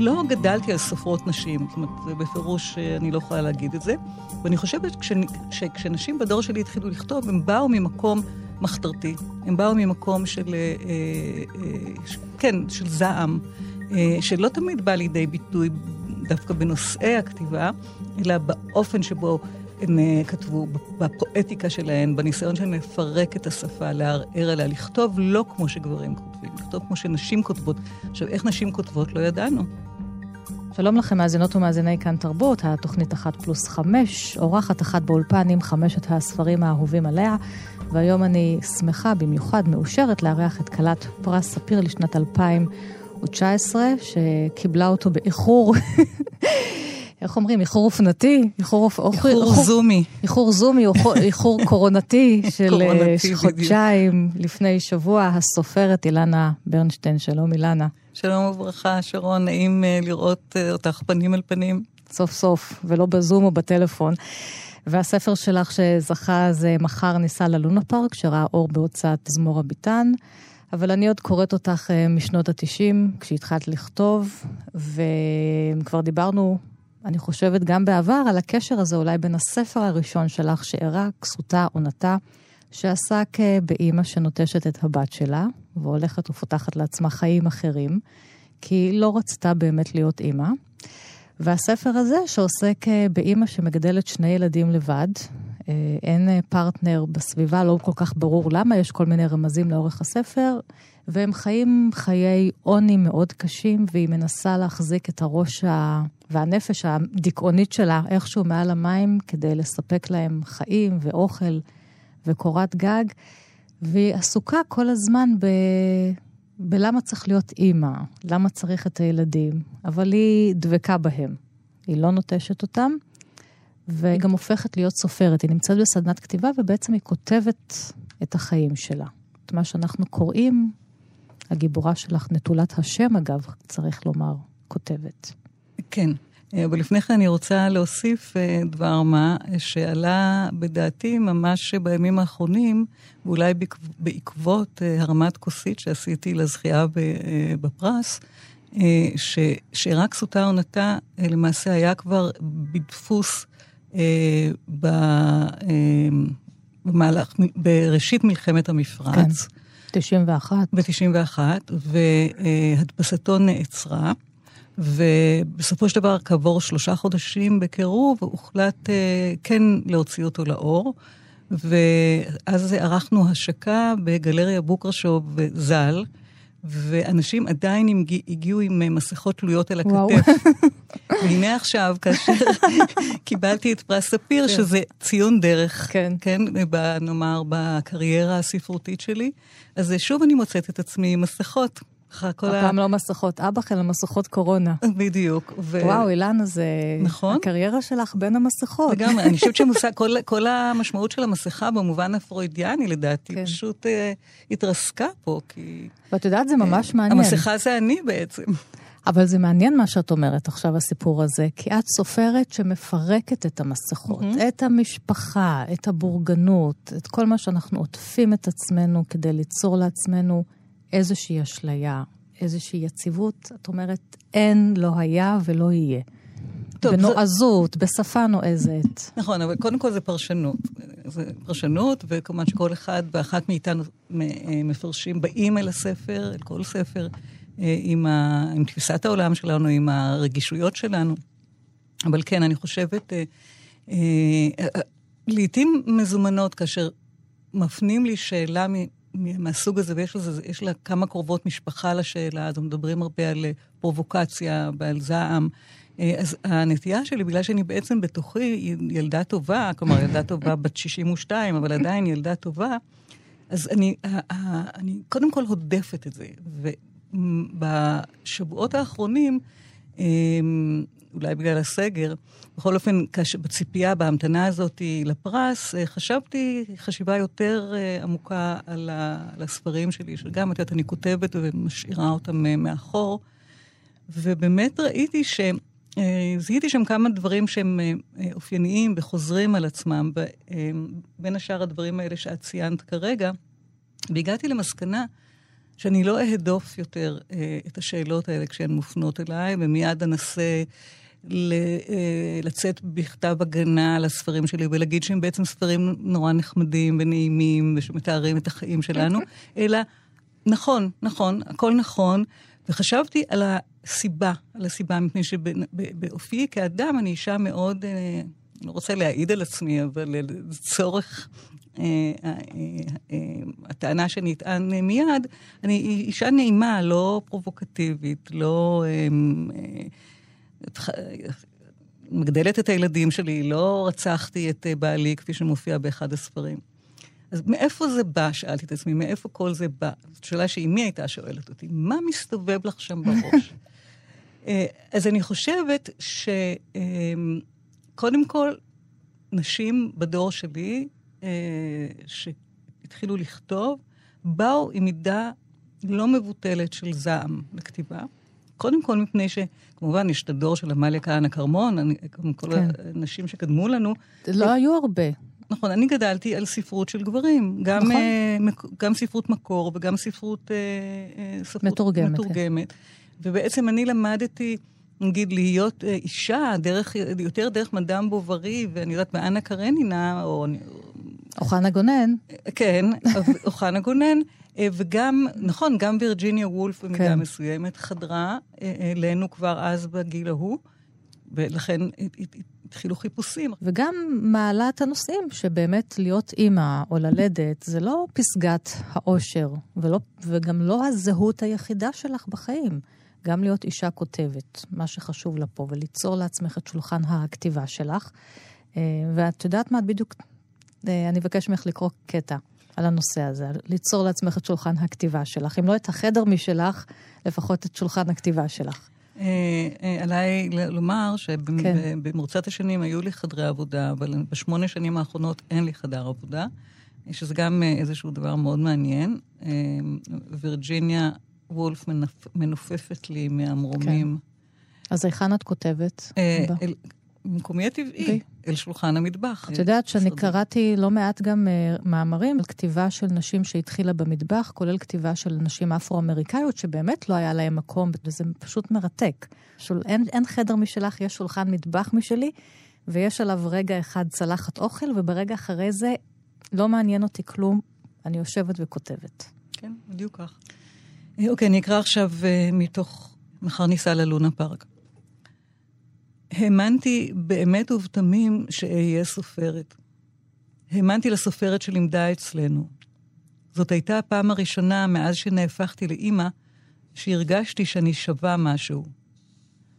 לא גדלתי על סופרות נשים, זאת אומרת, בפירוש אה, אני לא יכולה להגיד את זה. ואני חושבת שכשנשים בדור שלי התחילו לכתוב, הם באו ממקום מחתרתי. הם באו ממקום של, אה, אה, כן, של זעם, שלא תמיד בא לידי ביטוי דווקא בנושאי הכתיבה, אלא באופן שבו הם כתבו, בפואטיקה שלהן, בניסיון שלהן לפרק את השפה, לערער עליה, לכתוב לא כמו שגברים כותבים, לכתוב כמו שנשים כותבות. עכשיו, איך נשים כותבות לא ידענו. שלום לכם, מאזינות ומאזיני כאן תרבות, התוכנית אחת פלוס חמש, אורחת אחת באולפן עם חמשת הספרים האהובים עליה, והיום אני שמחה, במיוחד מאושרת, לארח את כלת פרס ספיר לשנת 2019, שקיבלה אותו באיחור. איך אומרים, איחור אופנתי? איחור, זומי. איחור זומי, איחור קורונתי של אה, חודשיים לפני שבוע, הסופרת אילנה ברנשטיין. שלום אילנה. שלום וברכה, שרון, נעים uh, לראות uh, אותך פנים אל פנים. סוף סוף, ולא בזום או בטלפון. והספר שלך שזכה זה מחר ניסה ללונה פארק, שראה אור בהוצאת זמור הביטן. אבל אני עוד קוראת אותך משנות ה-90, כשהתחלת לכתוב, וכבר דיברנו, אני חושבת, גם בעבר, על הקשר הזה אולי בין הספר הראשון שלך, שאירע כסותה עונתה, שעסק באימא שנוטשת את הבת שלה, והולכת ופותחת לעצמה חיים אחרים, כי היא לא רצתה באמת להיות אימא. והספר הזה, שעוסק אה, באימא שמגדלת שני ילדים לבד, אה, אין אה, פרטנר בסביבה, לא כל כך ברור למה, יש כל מיני רמזים לאורך הספר, והם חיים חיי עוני מאוד קשים, והיא מנסה להחזיק את הראש ה... והנפש הדיכאונית שלה איכשהו מעל המים, כדי לספק להם חיים ואוכל וקורת גג. והיא עסוקה כל הזמן ב... בלמה צריך להיות אימא, למה צריך את הילדים, אבל היא דבקה בהם. היא לא נוטשת אותם, והיא גם הופכת להיות סופרת. היא נמצאת בסדנת כתיבה ובעצם היא כותבת את החיים שלה. את מה שאנחנו קוראים, הגיבורה שלך, נטולת השם אגב, צריך לומר, כותבת. כן. אה, אבל לפני כן אני רוצה להוסיף אה, דבר מה שעלה בדעתי ממש בימים האחרונים, ואולי בעקבות אה, הרמת כוסית שעשיתי לזכייה בפרס, שרק סוטה עונתה למעשה היה כבר בדפוס במהלך, בראשית מלחמת המפרץ. כן, 91. ב-91, והדפסתו נעצרה. ובסופו של דבר, כעבור שלושה חודשים בקירוב, הוחלט אה, כן להוציא אותו לאור. ואז ערכנו השקה בגלריה בוקרשוב ז"ל, ואנשים עדיין הגיעו עם מסכות תלויות על הכתף. והנה עכשיו, כאשר קיבלתי את פרס ספיר, כן. שזה ציון דרך, כן, כן נאמר, בקריירה הספרותית שלי, אז שוב אני מוצאת את עצמי עם מסכות. הפעם לא מסכות אב"ח, אלא מסכות קורונה. בדיוק. וואו, אילנה, זה... נכון. הקריירה שלך בין המסכות. לגמרי, אני חושבת שכל המשמעות של המסכה במובן הפרוידיאני, לדעתי, כן. פשוט אה, התרסקה פה, כי... ואת יודעת, זה ממש מעניין. המסכה זה אני בעצם. אבל זה מעניין מה שאת אומרת עכשיו, הסיפור הזה, כי את סופרת שמפרקת את המסכות, mm-hmm. את המשפחה, את הבורגנות, את כל מה שאנחנו עוטפים את עצמנו כדי ליצור לעצמנו איזושהי אשליה, איזושהי יציבות, את אומרת, אין, לא היה ולא יהיה. טוב, בנועזות, זה... בשפה נועזת. נכון, אבל קודם כל זה פרשנות. זה פרשנות, וכמובן שכל אחד ואחת מאיתנו אה, מפרשים, באים אל הספר, אל כל ספר, אה, עם, ה... עם תפיסת העולם שלנו, עם הרגישויות שלנו. אבל כן, אני חושבת, אה, לעתים מזומנות, כאשר מפנים לי שאלה מהסוג הזה, ויש לזה, יש לה כמה קרובות משפחה לשאלה, אז מדברים הרבה על אה, פרובוקציה ועל זעם. אה, אז הנטייה שלי, בגלל שאני בעצם בתוכי ילדה טובה, כלומר ילדה טובה בת 62, אבל עדיין ילדה טובה, אז אני, אני קודם כל הודפת את זה. ובשבועות האחרונים, אולי בגלל הסגר. בכל אופן, כש, בציפייה, בהמתנה הזאת לפרס, אה, חשבתי חשיבה יותר אה, עמוקה על, ה, על הספרים שלי, שגם, את יודעת, אני כותבת ומשאירה אותם אה, מאחור. ובאמת ראיתי ש... זיהיתי שם כמה דברים שהם אופייניים וחוזרים על עצמם, בין השאר הדברים האלה שאת ציינת כרגע, והגעתי למסקנה שאני לא אהדוף יותר אה, את השאלות האלה כשהן מופנות אליי, ומיד אנסה ל, אה, לצאת בכתב הגנה על הספרים שלי ולהגיד שהם בעצם ספרים נורא נחמדים ונעימים ושמתארים את החיים שלנו, אלא נכון, נכון, הכל נכון, וחשבתי על הסיבה, על הסיבה, מפני שבאופיי כאדם אני אישה מאוד... לא רוצה להעיד על עצמי, אבל לצורך אה, אה, אה, הטענה שנטען מיד, אני אישה נעימה, לא פרובוקטיבית, לא מגדלת את הילדים שלי, לא רצחתי את בעלי כפי שמופיע באחד הספרים. אז מאיפה זה בא? שאלתי את עצמי, מאיפה כל זה בא? זאת שאלה שאימי הייתה שואלת אותי, מה מסתובב לך שם בראש? אז אני חושבת שקודם כל, נשים בדור שלי אה, שהתחילו לכתוב, באו עם מידה לא מבוטלת של זעם לכתיבה. קודם כל מפני שכמובן יש את הדור של עמליה כהנא כרמון, כמו כל כן. הנשים שקדמו לנו. לא ו... היו הרבה. נכון, אני גדלתי על ספרות של גברים. גם, נכון. uh, גם ספרות מקור וגם ספרות, uh, ספרות מתורגמת. מתורגמת. כן. ובעצם אני למדתי נגיד, להיות אה, אישה, דרך, יותר דרך מדאם בוברי, ואני יודעת, מאנה קרנינה, או... או חנה גונן. כן, או חנה גונן. אה, וגם, נכון, גם וירג'יניה וולף במידה כן. מסוימת חדרה אה, אלינו כבר אז בגיל ההוא, ולכן התחילו חיפושים. וגם מעלה את הנושאים שבאמת להיות אימא או ללדת זה לא פסגת האושר, ולא, וגם לא הזהות היחידה שלך בחיים. גם להיות אישה כותבת, מה שחשוב לה פה, וליצור לעצמך את שולחן הכתיבה שלך. אה, ואת יודעת מה, את בדיוק, אה, אני אבקש ממך לקרוא קטע על הנושא הזה, ליצור לעצמך את שולחן הכתיבה שלך. אם לא את החדר משלך, לפחות את שולחן הכתיבה שלך. אה, עליי לומר שבמרוצת כן. השנים היו לי חדרי עבודה, אבל בשמונה שנים האחרונות אין לי חדר עבודה, שזה גם איזשהו דבר מאוד מעניין. וירג'יניה וולף. מנופפת לי מהמרומים. כן. אז היכן את כותבת? אה, אל... במקומי הטבעי, okay. אל שולחן המטבח. את יודעת שאני קראתי לא מעט גם uh, מאמרים על כתיבה של נשים שהתחילה במטבח, כולל כתיבה של נשים אפרו-אמריקאיות, שבאמת לא היה להן מקום, וזה פשוט מרתק. שול, אין, אין חדר משלך, יש שולחן מטבח משלי, ויש עליו רגע אחד צלחת אוכל, וברגע אחרי זה לא מעניין אותי כלום, אני יושבת וכותבת. כן, בדיוק כך. אוקיי, אני אקרא עכשיו uh, מתוך מחר ניסע ללונה פארק. האמנתי באמת ובתמים שאהיה סופרת. האמנתי לסופרת שלימדה אצלנו. זאת הייתה הפעם הראשונה מאז שנהפכתי לאימא, שהרגשתי שאני שווה משהו.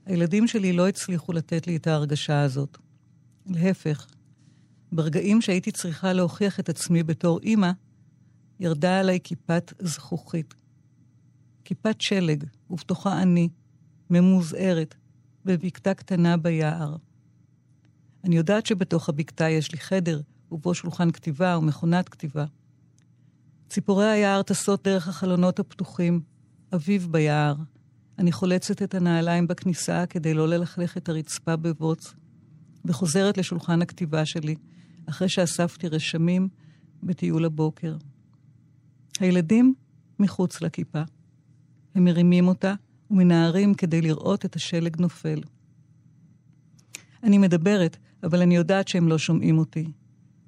הילדים שלי לא הצליחו לתת לי את ההרגשה הזאת. להפך, ברגעים שהייתי צריכה להוכיח את עצמי בתור אימא, ירדה עליי כיפת זכוכית. כיפת שלג, ובתוכה אני, ממוזערת, בבקתה קטנה ביער. אני יודעת שבתוך הבקתה יש לי חדר, ובו שולחן כתיבה ומכונת כתיבה. ציפורי היער טסות דרך החלונות הפתוחים, אביב ביער. אני חולצת את הנעליים בכניסה כדי לא ללכלך את הרצפה בבוץ, וחוזרת לשולחן הכתיבה שלי, אחרי שאספתי רשמים בטיול הבוקר. הילדים מחוץ לכיפה. הם מרימים אותה ומנערים כדי לראות את השלג נופל. אני מדברת, אבל אני יודעת שהם לא שומעים אותי.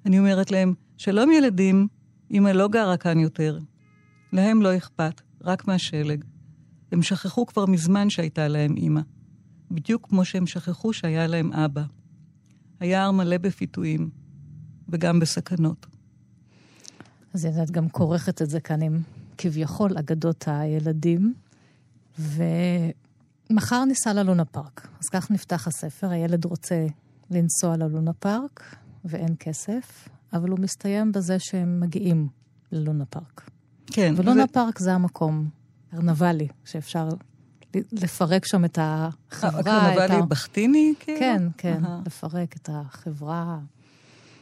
אני אומרת להם, שלום ילדים, אמא לא גרה כאן יותר. להם לא אכפת, רק מהשלג. הם שכחו כבר מזמן שהייתה להם אמא. בדיוק כמו שהם שכחו שהיה להם אבא. היער מלא בפיתויים, וגם בסכנות. אז את גם כורכת את זה כאן עם כביכול אגדות הילדים. ומחר ניסע ללונה פארק. אז כך נפתח הספר, הילד רוצה לנסוע ללונה פארק, ואין כסף, אבל הוא מסתיים בזה שהם מגיעים ללונה פארק. כן. ולונה ו... פארק זה המקום, קרנבלי, שאפשר לפרק שם את החברה. הקרנבל בכתיני, כאילו? כן, כן, לפרק את החברה,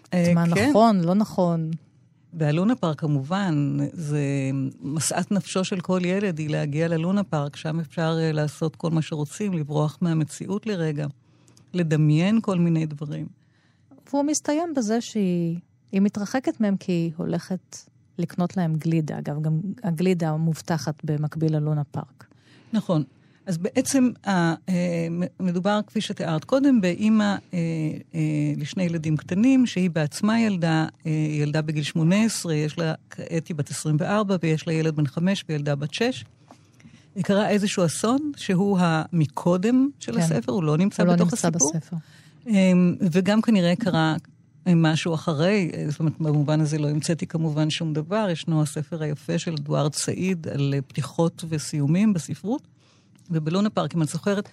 את מה כן. נכון, לא נכון. בלונה פארק כמובן, זה משאת נפשו של כל ילד היא להגיע ללונה פארק, שם אפשר אה, לעשות כל מה שרוצים, לברוח מהמציאות לרגע, לדמיין כל מיני דברים. והוא מסתיים בזה שהיא מתרחקת מהם כי היא הולכת לקנות להם גלידה. אגב, גם הגלידה המובטחת במקביל ללונה פארק. נכון. אז בעצם אה, מדובר, כפי שתיארת קודם, באימא אה, אה, לשני ילדים קטנים, שהיא בעצמה ילדה, ילדה בגיל 18, יש לה, כעת היא בת 24, ויש לה ילד בן 5 וילדה בת 6. קרה איזשהו אסון, שהוא המקודם של כן. הספר, הוא לא נמצא הוא לא בתוך לא נמצא הסיפור. בספר. וגם כנראה קרה משהו אחרי, זאת אומרת, במובן הזה לא המצאתי כמובן שום דבר. ישנו הספר היפה של אדוארד סעיד על פתיחות וסיומים בספרות. ובלונה פארק, אם את זוכרת,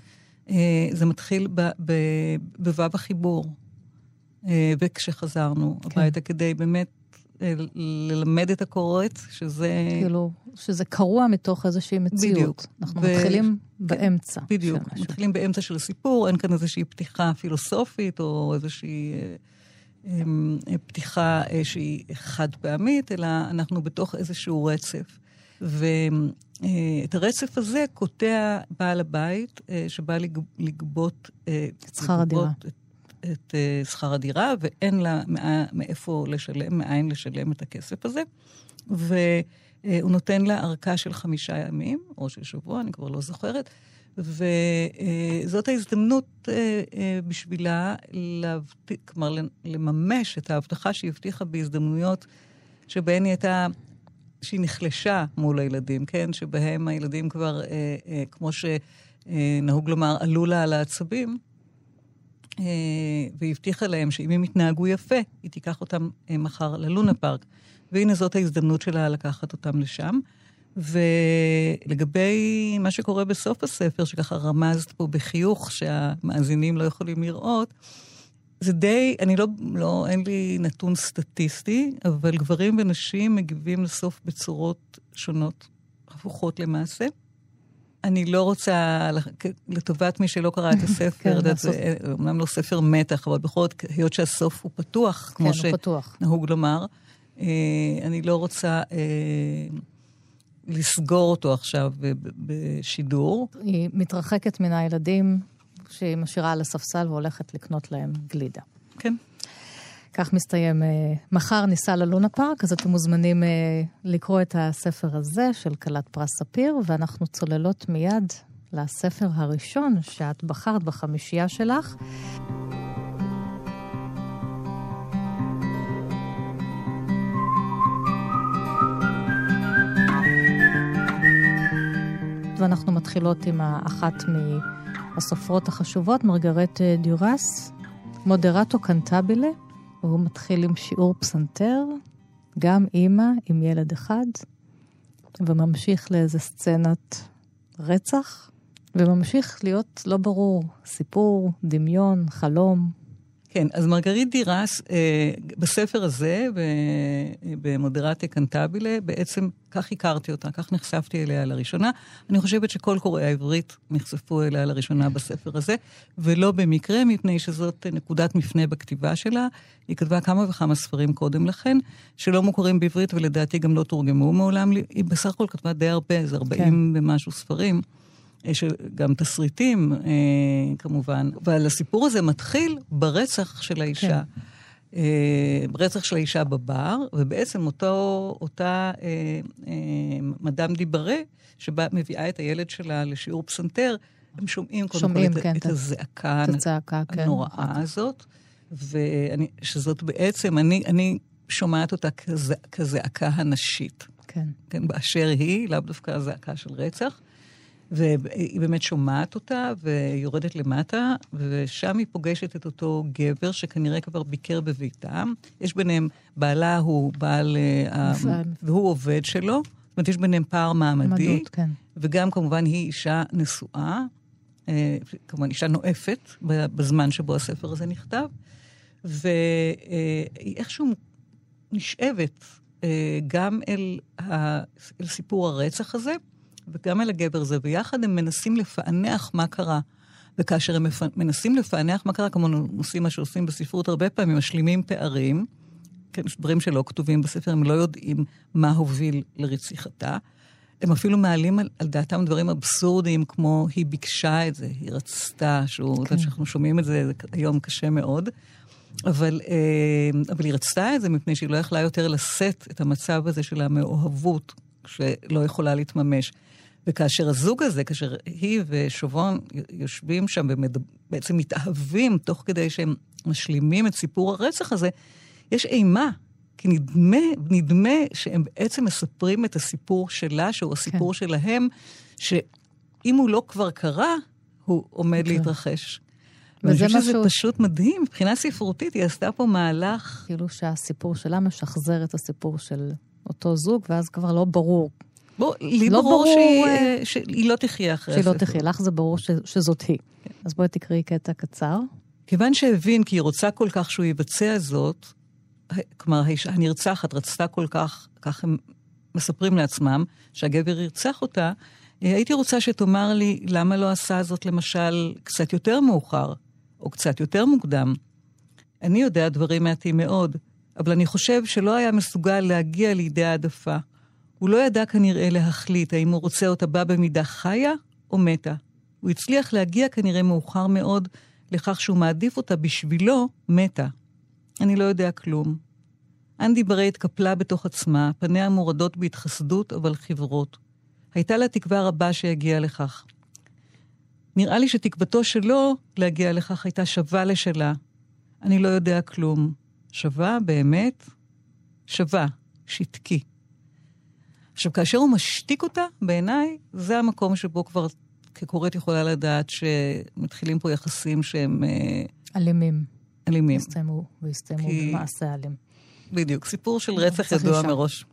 אה, זה מתחיל בו"ב החיבור. אה, וכשחזרנו כן. הביתה כדי באמת אה, ללמד את הקוראת, שזה... כאילו, שזה קרוע מתוך איזושהי מציאות. בדיוק. אנחנו ו... מתחילים כן, באמצע. בדיוק, מתחילים באמצע של הסיפור, אין כאן איזושהי פתיחה פילוסופית או איזושהי אה, פתיחה אה, שהיא חד פעמית, אלא אנחנו בתוך איזשהו רצף. ואת הרצף הזה קוטע בעל הבית, אה, שבא לגבות... אה, את שכר הדירה. את, את אה, שכר הדירה, ואין לה מאיפה לשלם, מאין לשלם את הכסף הזה. והוא נותן לה ארכה של חמישה ימים, או של שבוע, אני כבר לא זוכרת. וזאת ההזדמנות בשבילה להבטיח, כלומר, לממש את ההבטחה שהיא הבטיחה בהזדמנויות שבהן היא הייתה שהיא נחלשה מול הילדים, כן? שבהם הילדים כבר, אה, אה, כמו שנהוג לומר, עלו לה על העצבים, אה, והבטיחה להם שאם הם יתנהגו יפה, היא תיקח אותם אה, מחר ללונה פארק. והנה זאת ההזדמנות שלה לקחת אותם לשם. ולגבי מה שקורה בסוף הספר, שככה רמזת פה בחיוך שהמאזינים לא יכולים לראות, זה די, אני לא, לא, אין לי נתון סטטיסטי, אבל גברים ונשים מגיבים לסוף בצורות שונות, הפוכות למעשה. אני לא רוצה, לטובת מי שלא קרא את הספר, כן, זה אומנם לא ספר מתח, אבל בכל זאת, היות שהסוף הוא פתוח, כמו כן, שנהוג לומר, אה, אני לא רוצה אה, לסגור אותו עכשיו בשידור. היא מתרחקת מן הילדים, שהיא משאירה על הספסל והולכת לקנות להם גלידה. כן. כך מסתיים. אה, מחר ניסע ללונה פארק, אז אתם מוזמנים אה, לקרוא את הספר הזה של כלת פרס ספיר, ואנחנו צוללות מיד לספר הראשון שאת בחרת בחמישייה שלך. ואנחנו מתחילות עם האחת מ... הסופרות החשובות, מרגרט אה, דיורס, מודרטו קנטבילה, והוא מתחיל עם שיעור פסנתר, גם אימא עם ילד אחד, וממשיך לאיזה סצנת רצח, וממשיך להיות לא ברור, סיפור, דמיון, חלום, כן, אז מרגרית דירס, אה, בספר הזה, במודרטיה קנטבילה, בעצם כך הכרתי אותה, כך נחשפתי אליה לראשונה. אני חושבת שכל קוראי העברית נחשפו אליה לראשונה בספר הזה, ולא במקרה, מפני שזאת נקודת מפנה בכתיבה שלה. היא כתבה כמה וכמה ספרים קודם לכן, שלא מוכרים בעברית ולדעתי גם לא תורגמו מעולם. היא בסך הכל כתבה די הרבה, זה 40 כן. ומשהו ספרים. יש גם תסריטים, אה, כמובן. אבל הסיפור הזה מתחיל ברצח של האישה. כן. אה, רצח של האישה בבר, ובעצם אותו, אותה אה, אה, מדאם דיברה, שבה מביאה את הילד שלה לשיעור פסנתר, הם שומעים קודם כל את, כן, את הזעקה הזעקה, כן, הנוראה כן. הזאת, ושזאת בעצם, אני, אני שומעת אותה כז, כזעקה הנשית. כן. כן, באשר היא, לאו דווקא הזעקה של רצח. והיא באמת שומעת אותה ויורדת למטה, ושם היא פוגשת את אותו גבר שכנראה כבר ביקר בביתם. יש ביניהם, בעלה הוא בעל... אה, והוא עובד שלו. זאת אומרת, יש ביניהם פער מעמדי. עמדות, כן. וגם, כמובן, היא אישה נשואה, אה, כמובן אישה נואפת בזמן שבו הספר הזה נכתב, והיא איכשהו נשאבת אה, גם אל, ה, אל סיפור הרצח הזה, וגם אל הגבר הזה, ויחד הם מנסים לפענח מה קרה. וכאשר הם מפ... מנסים לפענח מה קרה, כמובן עושים מה שעושים בספרות הרבה פעמים, משלימים פערים, כן, דברים שלא כתובים בספר, הם לא יודעים מה הוביל לרציחתה. הם אפילו מעלים על, על דעתם דברים אבסורדיים, כמו היא ביקשה את זה, היא רצתה, שהוא, כן. שאנחנו שומעים את זה, זה היום קשה מאוד. אבל, אה, אבל היא רצתה את זה מפני שהיא לא יכלה יותר לשאת את המצב הזה של המאוהבות, שלא יכולה להתממש. וכאשר הזוג הזה, כאשר היא ושובון יושבים שם ובעצם מתאהבים תוך כדי שהם משלימים את סיפור הרצח הזה, יש אימה. כי נדמה, נדמה שהם בעצם מספרים את הסיפור שלה, שהוא הסיפור כן. שלהם, שאם הוא לא כבר קרה, הוא עומד כן. להתרחש. ואני חושבת שזה משהו... פשוט מדהים, מבחינה ספרותית, היא עשתה פה מהלך... כאילו שהסיפור שלה משחזר את הסיפור של אותו זוג, ואז כבר לא ברור. בוא, לי לא ברור, ברור שהיא, uh... שהיא לא תחיה אחרי הספר. שהיא לא תחיה, לך זה ברור ש... שזאת היא. כן. אז בואי תקראי קטע קצר. כיוון שהבין כי היא רוצה כל כך שהוא יבצע זאת, כלומר, הנרצחת רצתה כל כך, כך הם מספרים לעצמם, שהגבר ירצח אותה, הייתי רוצה שתאמר לי למה לא עשה זאת למשל קצת יותר מאוחר, או קצת יותר מוקדם. אני יודע דברים מעטים מאוד, אבל אני חושב שלא היה מסוגל להגיע לידי העדפה. הוא לא ידע כנראה להחליט האם הוא רוצה אותה בה במידה חיה או מתה. הוא הצליח להגיע כנראה מאוחר מאוד לכך שהוא מעדיף אותה בשבילו מתה. אני לא יודע כלום. אנדי ברי התקפלה בתוך עצמה, פניה מורדות בהתחסדות, אבל חברות. הייתה לה תקווה רבה שיגיע לכך. נראה לי שתקוותו שלו להגיע לכך הייתה שווה לשלה. אני לא יודע כלום. שווה באמת? שווה, שתקי. עכשיו, כאשר הוא משתיק אותה, בעיניי, זה המקום שבו כבר כקוראת יכולה לדעת שמתחילים פה יחסים שהם... אה, אלימים. אלימים. הסתיימו, והסתיימו כי... במעשה אלים. בדיוק, סיפור של רצח ידוע מראש.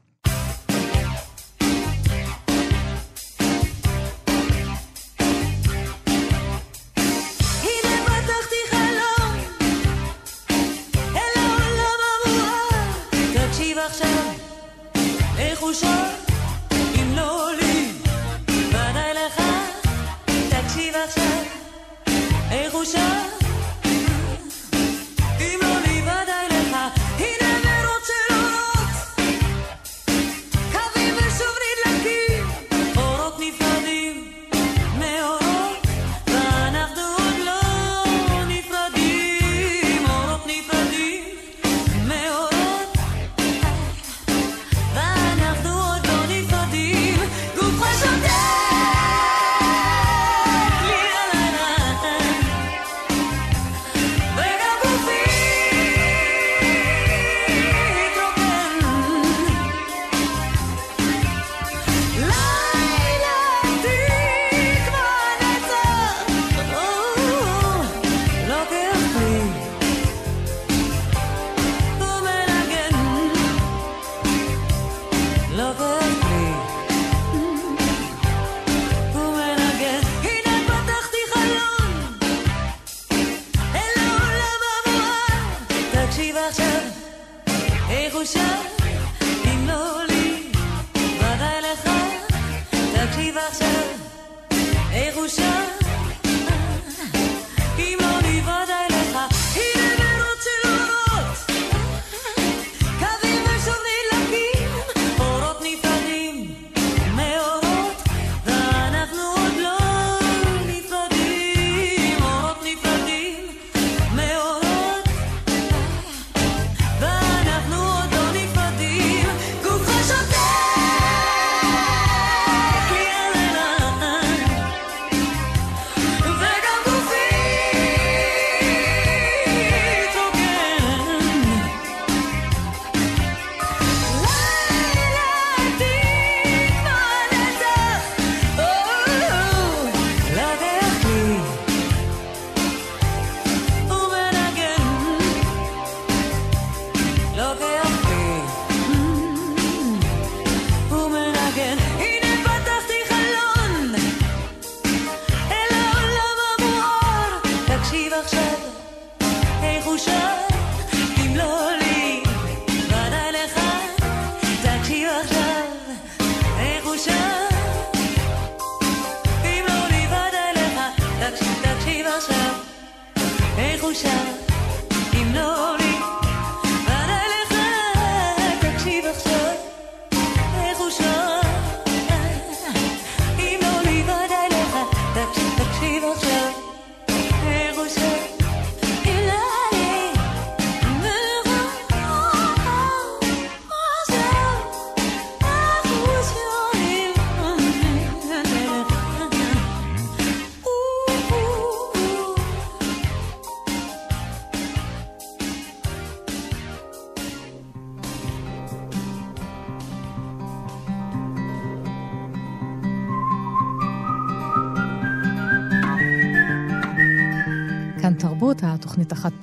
show.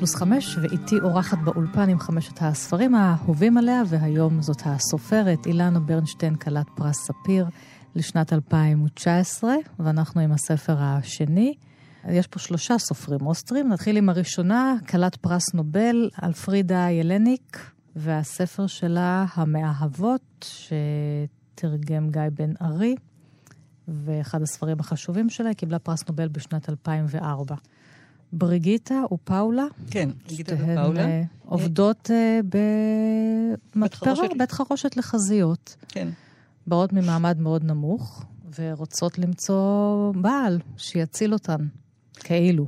פלוס חמש, ואיתי אורחת באולפן עם חמשת הספרים האהובים עליה, והיום זאת הסופרת אילנה ברנשטיין, כלת פרס ספיר לשנת 2019, ואנחנו עם הספר השני. יש פה שלושה סופרים אוסטרים. נתחיל עם הראשונה, כלת פרס נובל, אלפרידה ילניק, והספר שלה, המאהבות, שתרגם גיא בן ארי. ואחד הספרים החשובים שלה, היא קיבלה פרס נובל בשנת 2004. בריגיטה ופאולה. כן, בריגיטה ופאולה. שתיהן אה, עובדות אה, במתפרה, בית חרושת לחזיות. כן. באות ממעמד מאוד נמוך, ורוצות למצוא בעל שיציל אותן, כאילו.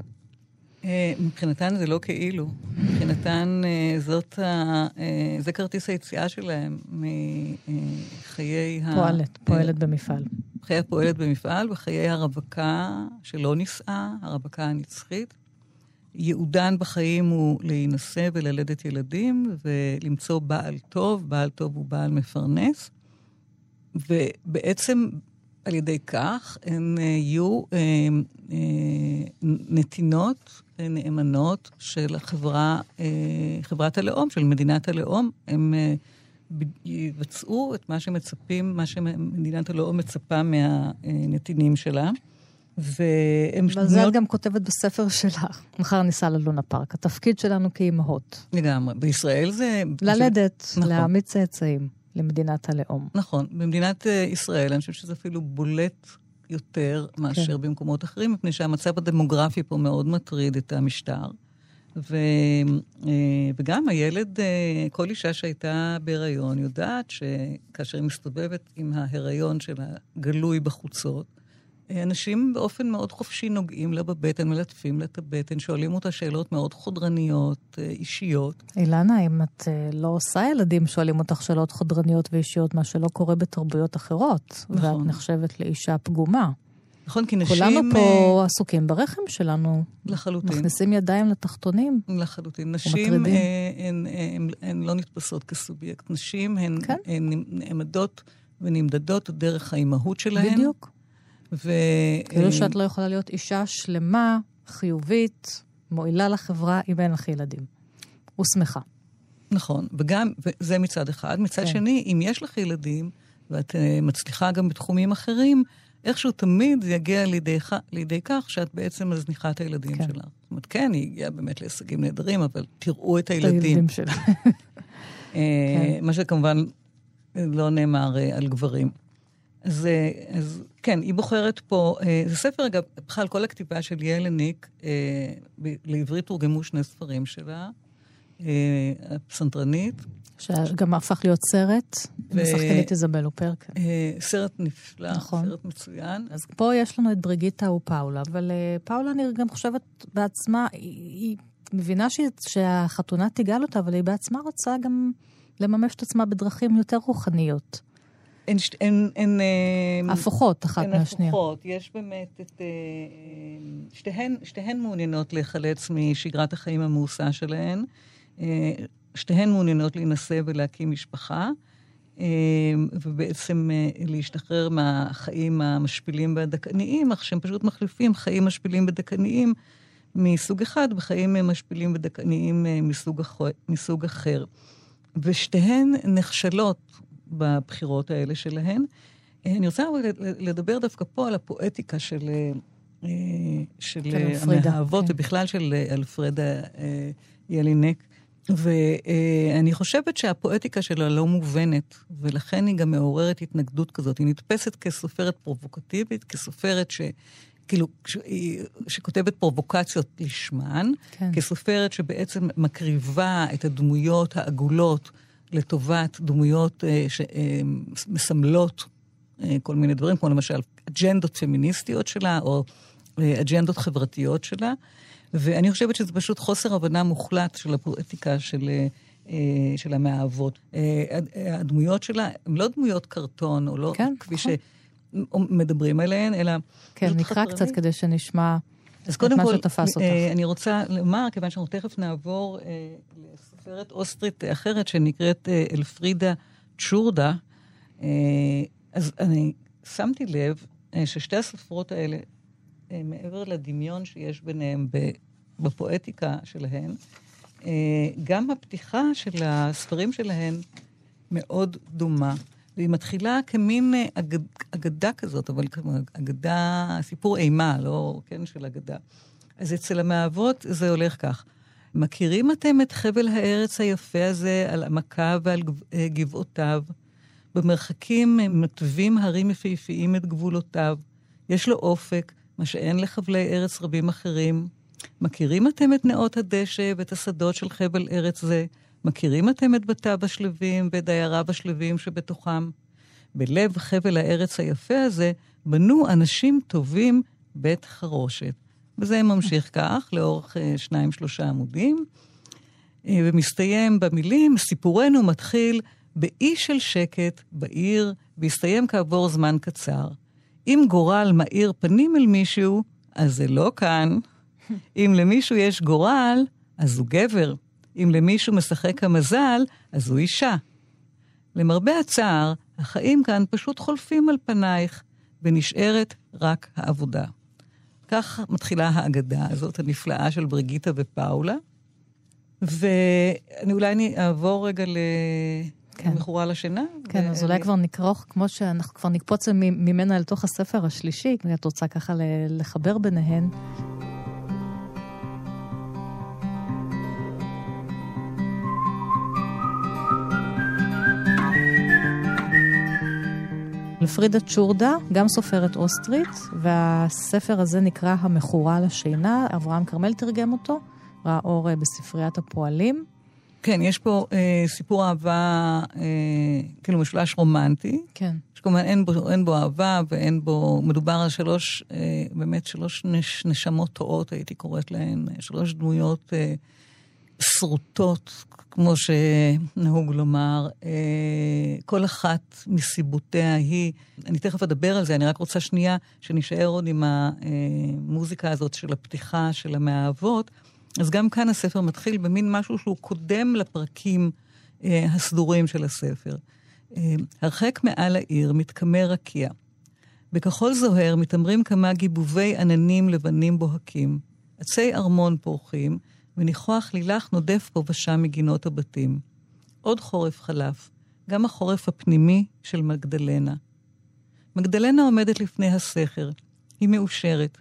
אה, מבחינתן זה לא כאילו. מבחינתן זאת ה... זה כרטיס היציאה שלהם מחיי ה... פועלת, פועלת במפעל. חיי הפועלת במפעל וחיי הרווקה שלא נישאה, הרווקה הנצחית. ייעודן בחיים הוא להינשא וללדת ילדים ולמצוא בעל טוב, בעל טוב הוא בעל מפרנס. ובעצם על ידי כך הן אה, יהיו אה, אה, נתינות אה, נאמנות של החברה, אה, חברת הלאום, של מדינת הלאום. הם אה, יבצעו את מה שמצפים, מה שמדינת הלאום מצפה מהנתינים שלה. והם... ועל זה את גם כותבת בספר שלך, מחר ניסע ללונה פארק. התפקיד שלנו כאימהות. לגמרי. בישראל זה... ללדת, נכון. להעמיד צאצאים למדינת הלאום. נכון. במדינת אה, ישראל, אני חושבת שזה אפילו בולט יותר מאשר כן. במקומות אחרים, מפני שהמצב הדמוגרפי פה מאוד מטריד את המשטר. ו, אה, וגם הילד, אה, כל אישה שהייתה בהיריון יודעת שכאשר היא מסתובבת עם ההיריון שלה גלוי בחוצות, אנשים באופן מאוד חופשי נוגעים לה בבטן, מלטפים לה את הבטן, שואלים אותה שאלות מאוד חודרניות, אישיות. אילנה, אם את לא עושה ילדים, שואלים אותך שאלות חודרניות ואישיות, מה שלא קורה בתרבויות אחרות. נכון. ואת נחשבת לאישה פגומה. נכון, כי נשים... כולנו פה אה, עסוקים ברחם שלנו. לחלוטין. מכניסים ידיים לתחתונים. לחלוטין. נשים אה, הן, הן, הן לא נתפסות כסובייקט. נשים הן, כן. הן נעמדות ונמדדות דרך האימהות שלהן. בדיוק. ו... כאילו שאת לא יכולה להיות אישה שלמה, חיובית, מועילה לחברה, אם אין לך ילדים. ושמחה. נכון, וגם, זה מצד אחד. מצד כן. שני, אם יש לך ילדים, ואת uh, מצליחה גם בתחומים אחרים, איכשהו תמיד זה יגיע לידי, לידי כך שאת בעצם מזניחה את הילדים כן. שלך. זאת אומרת, כן, היא הגיעה באמת להישגים נהדרים, אבל תראו את הילדים. את הילדים שלה. אה, כן. מה שכמובן לא נאמר אה, על גברים. אז, אה, אז כן, היא בוחרת פה, זה ספר, אגב, בכלל כל הכתיבה של ילניק, לעברית תורגמו שני ספרים שלה, הפסנתרנית, שגם הפך להיות סרט, ו... משחקנית איזבל אופרקה. אה, סרט נפלא, נכון. סרט מצוין. אז פה יש לנו את בריגיטה ופאולה, אבל אה, פאולה, אני גם חושבת בעצמה, היא, היא מבינה ש... שהחתונה תיגל אותה, אבל היא בעצמה רוצה גם לממש את עצמה בדרכים יותר רוחניות. הן, הן, הן הפוכות אחת הן מהשנייה. הן הפוכות. יש באמת את... שתיהן, שתיהן מעוניינות להיחלץ משגרת החיים המאוסה שלהן. שתיהן מעוניינות להינשא ולהקים משפחה, אה, ובעצם אה, להשתחרר מהחיים המשפילים והדכאניים, אך שהם פשוט מחליפים חיים משפילים ודכאניים מסוג אחד בחיים משפילים ודכאניים אה, מסוג, מסוג אחר. ושתיהן נכשלות בבחירות האלה שלהן. אני רוצה לדבר דווקא פה על הפואטיקה של, של המאהבות, כן. ובכלל של אלפרדה ילינק. ואני חושבת שהפואטיקה שלה לא מובנת, ולכן היא גם מעוררת התנגדות כזאת. היא נתפסת כסופרת פרובוקטיבית, כסופרת ש... כאילו, ש... שכותבת פרובוקציות לשמן, כן. כסופרת שבעצם מקריבה את הדמויות העגולות לטובת דמויות אה, שמסמלות אה, אה, כל מיני דברים, כמו למשל אג'נדות פמיניסטיות שלה, או אג'נדות חברתיות שלה. ואני חושבת שזה פשוט חוסר הבנה מוחלט של הפואטיקה של, של המאהבות. אה, הדמויות שלה הן לא דמויות קרטון, או לא כן, כפי נכון. שמדברים עליהן, אלא... כן, נקרא חתרני. קצת כדי שנשמע אז קודם כל, אה, אני רוצה לומר, כיוון שאנחנו תכף נעבור לסופרת אוסטרית אחרת שנקראת אלפרידה צ'ורדה, אז אני שמתי לב ששתי הסופרות האלה מעבר לדמיון שיש ביניהם בפואטיקה שלהן, אה, גם הפתיחה של הספרים שלהן מאוד דומה. והיא מתחילה כמין אה, אגד, אגדה כזאת, אבל אגדה, סיפור אימה, לא, כן, של אגדה. אז אצל המאהבות זה הולך כך. מכירים אתם את חבל הארץ היפה הזה על עמקיו ועל אה, גבעותיו? במרחקים מתווים הרים יפהפיים את גבולותיו. יש לו אופק, מה שאין לחבלי ארץ רבים אחרים. מכירים אתם את נאות הדשא ואת השדות של חבל ארץ זה? מכירים אתם את בתיו השלווים ואת דייריו השלווים שבתוכם? בלב חבל הארץ היפה הזה בנו אנשים טובים בית חרושת. וזה ממשיך כך, לאורך אה, שניים-שלושה עמודים, אה, ומסתיים במילים, סיפורנו מתחיל באי של שקט בעיר, והסתיים כעבור זמן קצר. אם גורל מאיר פנים אל מישהו, אז זה לא כאן. אם למישהו יש גורל, אז הוא גבר. אם למישהו משחק המזל, אז הוא אישה. למרבה הצער, החיים כאן פשוט חולפים על פנייך, ונשארת רק העבודה. כך מתחילה האגדה הזאת, הנפלאה של בריגיטה ופאולה. ואני אולי אני אעבור רגע ל... כן. למכורה לשינה. כן, ו... אז אולי כבר נכרוך, כמו שאנחנו כבר נקפוץ ממנה לתוך הספר השלישי, את רוצה ככה לחבר ביניהן. לפרידה צ'ורדה, גם סופרת אוסטרית, והספר הזה נקרא המכורה לשינה, אברהם כרמל תרגם אותו, ראה אור אה, בספריית הפועלים. כן, יש פה אה, סיפור אהבה, אה, כאילו משולש רומנטי. כן. שכמובן אין בו, אין בו אהבה ואין בו, מדובר על שלוש, אה, באמת שלוש נש, נשמות טועות, הייתי קוראת להן, שלוש דמויות אה, שרוטות, כמו שנהוג לומר, אה, כל אחת מסיבותיה היא, אני תכף אדבר על זה, אני רק רוצה שנייה שנישאר עוד עם המוזיקה הזאת של הפתיחה של המאהבות. אז גם כאן הספר מתחיל במין משהו שהוא קודם לפרקים אה, הסדורים של הספר. אה, הרחק מעל העיר מתקמר רקיע. בכחול זוהר מתעמרים כמה גיבובי עננים לבנים בוהקים. עצי ארמון פורחים, וניחוח לילך נודף פה ושם מגינות הבתים. עוד חורף חלף, גם החורף הפנימי של מגדלנה. מגדלנה עומדת לפני הסכר, היא מאושרת.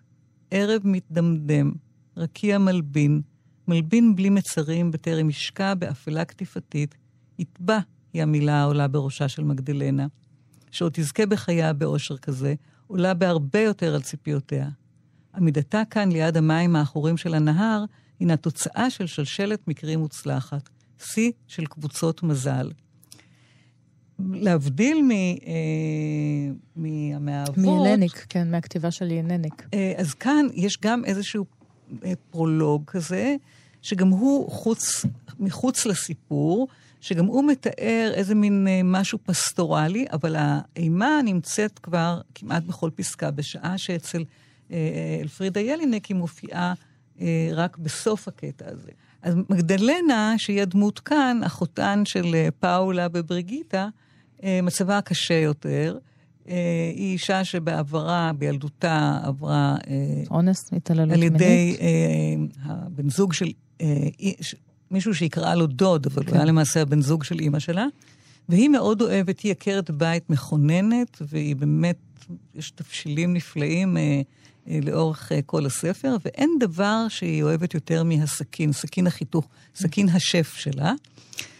ערב מתדמדם, רקיע מלבין, מלבין בלי מצרים בטרם ישקע באפלה קטיפתית, יטבע היא המילה העולה בראשה של מגדלנה. שעוד תזכה בחייה באושר כזה, עולה בהרבה יותר על ציפיותיה. עמידתה כאן ליד המים האחורים של הנהר, הינה תוצאה של שלשלת מקרים מוצלחת, שיא של קבוצות מזל. להבדיל מ, אה, מהמאהבות... מילניק, כן, מהכתיבה של ינניק. אה, אז כאן יש גם איזשהו אה, פרולוג כזה, שגם הוא חוץ, מחוץ לסיפור, שגם הוא מתאר איזה מין אה, משהו פסטורלי, אבל האימה נמצאת כבר כמעט בכל פסקה, בשעה שאצל אה, אלפרידה ילינק היא מופיעה אה, רק בסוף הקטע הזה. אז מגדלנה, שהיא הדמות כאן, אחותן של אה, פאולה בבריגיטה, אה, מצבה קשה יותר. אה, היא אישה שבעברה, בילדותה, עברה... אה, אונס, התעללות מינית. על ידי אה, הבן זוג של... מישהו שיקרא לו דוד, אבל כן. הוא היה למעשה הבן זוג של אימא שלה. והיא מאוד אוהבת, היא עקרת בית מכוננת, והיא באמת, יש תבשילים נפלאים אה, אה, לאורך אה, כל הספר, ואין דבר שהיא אוהבת יותר מהסכין, סכין החיתוך, סכין השף שלה.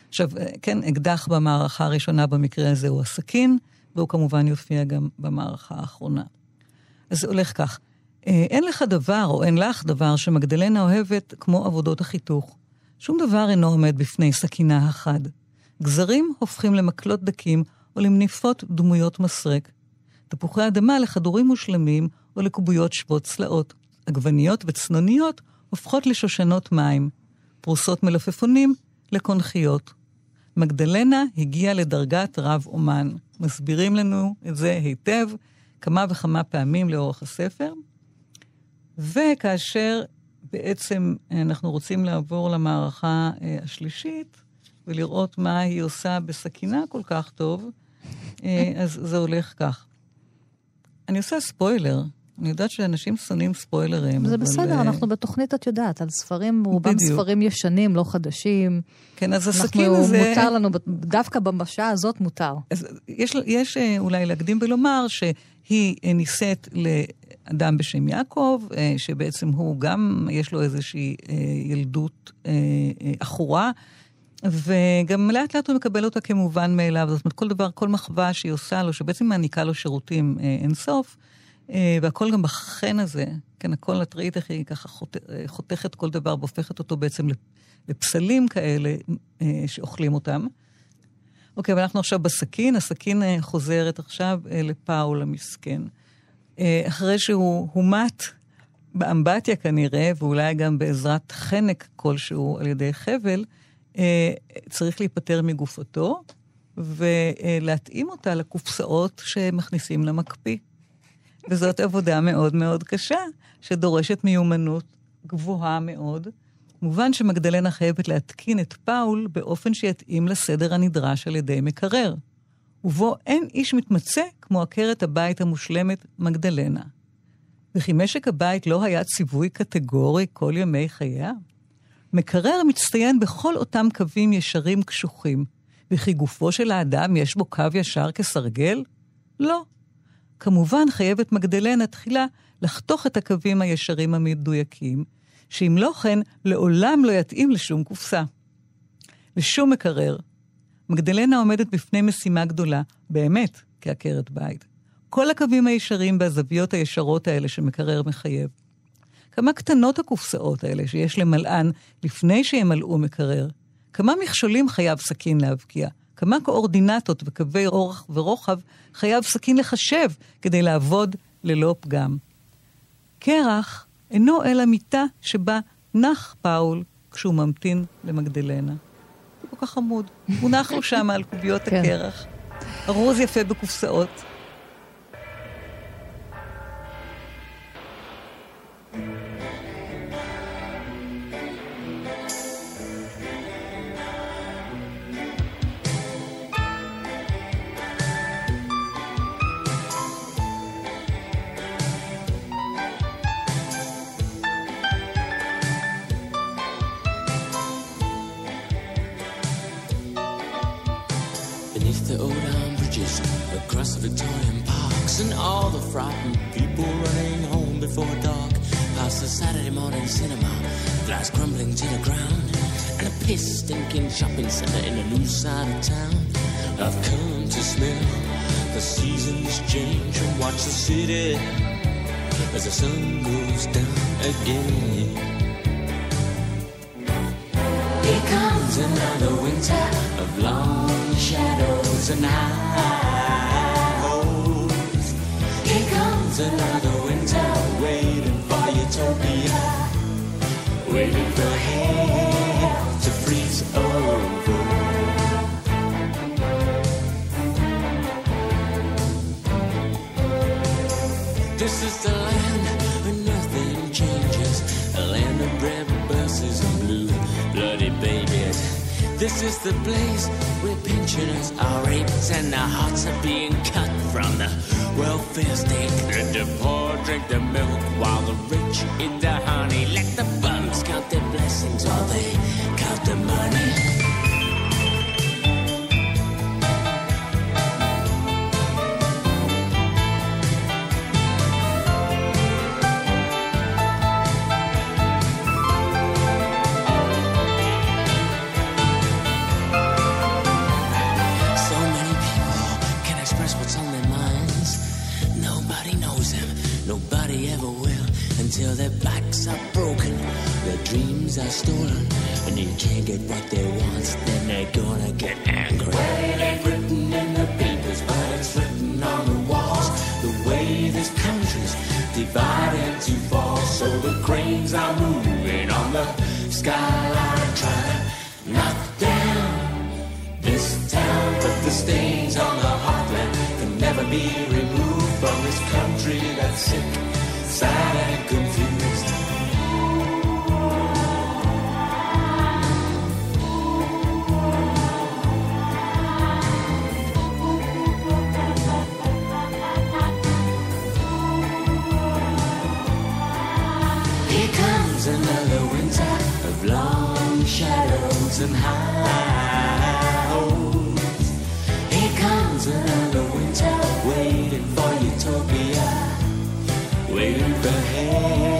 עכשיו, כן, אקדח במערכה הראשונה במקרה הזה הוא הסכין, והוא כמובן יופיע גם במערכה האחרונה. אז זה הולך כך, אה, אין לך דבר או אין לך דבר שמגדלנה אוהבת כמו עבודות החיתוך. שום דבר אינו עומד בפני סכינה החד. גזרים הופכים למקלות דקים או למניפות דמויות מסרק. תפוחי אדמה לכדורים מושלמים או לקוביות שוות צלעות. עגבניות וצנוניות הופכות לשושנות מים. פרוסות מלפפונים לקונכיות. מגדלנה הגיעה לדרגת רב אומן. מסבירים לנו את זה היטב כמה וכמה פעמים לאורך הספר. וכאשר בעצם אנחנו רוצים לעבור למערכה אה, השלישית ולראות מה היא עושה בסכינה כל כך טוב, אה, אז זה הולך כך. אני עושה ספוילר, אני יודעת שאנשים שונאים ספוילרים. זה אבל, בסדר, אה, אנחנו בתוכנית, את יודעת, על ספרים, רובם בדיוק. ספרים ישנים, לא חדשים. כן, אז אנחנו, הסכין הזה... מותר לנו, דווקא בשעה הזאת מותר. אז יש, יש אה, אולי להקדים ולומר שהיא אה, נישאת לאדם בשם יעקב, שבעצם הוא גם, יש לו איזושהי ילדות עכורה, וגם לאט לאט הוא מקבל אותה כמובן מאליו. זאת אומרת, כל דבר, כל מחווה שהיא עושה לו, שבעצם מעניקה לו שירותים אה, אינסוף, והכל גם בחן הזה, כן, הכל, את ראית איך היא ככה אה, חותכת כל דבר והופכת אותו בעצם לפסלים כאלה אה, שאוכלים אותם. אוקיי, אבל אנחנו עכשיו בסכין, הסכין אה, חוזרת עכשיו אה, לפאול המסכן. אה, אחרי שהוא הומת באמבטיה כנראה, ואולי גם בעזרת חנק כלשהו על ידי חבל, אה, צריך להיפטר מגופתו ולהתאים אותה לקופסאות שמכניסים למקפיא. וזאת עבודה מאוד מאוד קשה, שדורשת מיומנות גבוהה מאוד. מובן שמגדלנה חייבת להתקין את פאול באופן שיתאים לסדר הנדרש על ידי מקרר, ובו אין איש מתמצא כמו עקרת הבית המושלמת מגדלנה. וכי משק הבית לא היה ציווי קטגורי כל ימי חייה? מקרר מצטיין בכל אותם קווים ישרים קשוחים, וכי גופו של האדם יש בו קו ישר כסרגל? לא. כמובן חייבת מגדלנה תחילה לחתוך את הקווים הישרים המדויקים, שאם לא כן, לעולם לא יתאים לשום קופסה. לשום מקרר. מגדלנה עומדת בפני משימה גדולה, באמת, כעקרת בית. כל הקווים הישרים והזוויות הישרות האלה שמקרר מחייב. כמה קטנות הקופסאות האלה שיש למלאן לפני שימלאו מקרר. כמה מכשולים חייב סכין להבקיע. כמה קואורדינטות וקווי אורך ורוחב חייב סכין לחשב כדי לעבוד ללא פגם. קרח אינו אלא מיטה שבה נח פאול כשהוא ממתין למגדלנה. הוא כל כך חמוד. הוא נח לו שם על קוביות כן. הקרח. ארוז יפה בקופסאות. Victorian parks, and all the frightened people running home before dark. Past the Saturday morning cinema, glass crumbling to the ground, and a piss stinking shopping centre in a new side of town. I've come to smell the seasons change and watch the city as the sun goes down again. Here comes another winter of long shadows and highs. Waiting for hell to freeze over. This is the land This is the place where pensioners are raped and their hearts are being cut from the welfare state. Let the poor drink the milk while the rich eat the honey. Let the bums count their blessings while they count the money. sky. And howls. Here comes another winter, waiting for utopia, waiting for hell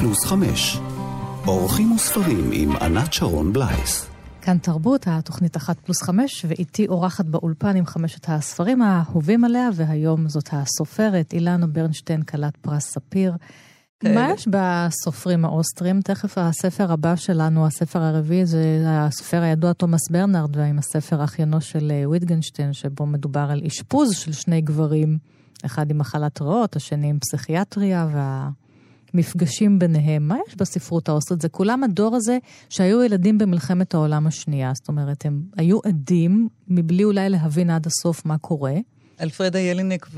פלוס חמש. אורחים וספרים עם ענת שרון בלייס. כאן תרבות, התוכנית אחת פלוס חמש, ואיתי אורחת באולפן עם חמשת הספרים האהובים עליה, והיום זאת הסופרת אילנה ברנשטיין, כלת פרס ספיר. מה יש בסופרים האוסטרים? תכף הספר הבא שלנו, הספר הרביעי, זה הסופר הידוע תומאס ברנרד, ועם הספר אחיינו של אה, ויטגנשטיין, שבו מדובר על אשפוז של שני גברים, אחד עם מחלת ריאות, השני עם פסיכיאטריה, והמפגשים ביניהם. מה יש בספרות האוסטרית? זה כולם הדור הזה שהיו ילדים במלחמת העולם השנייה. זאת אומרת, הם היו עדים, מבלי אולי להבין עד הסוף מה קורה. אלפרדה ילינק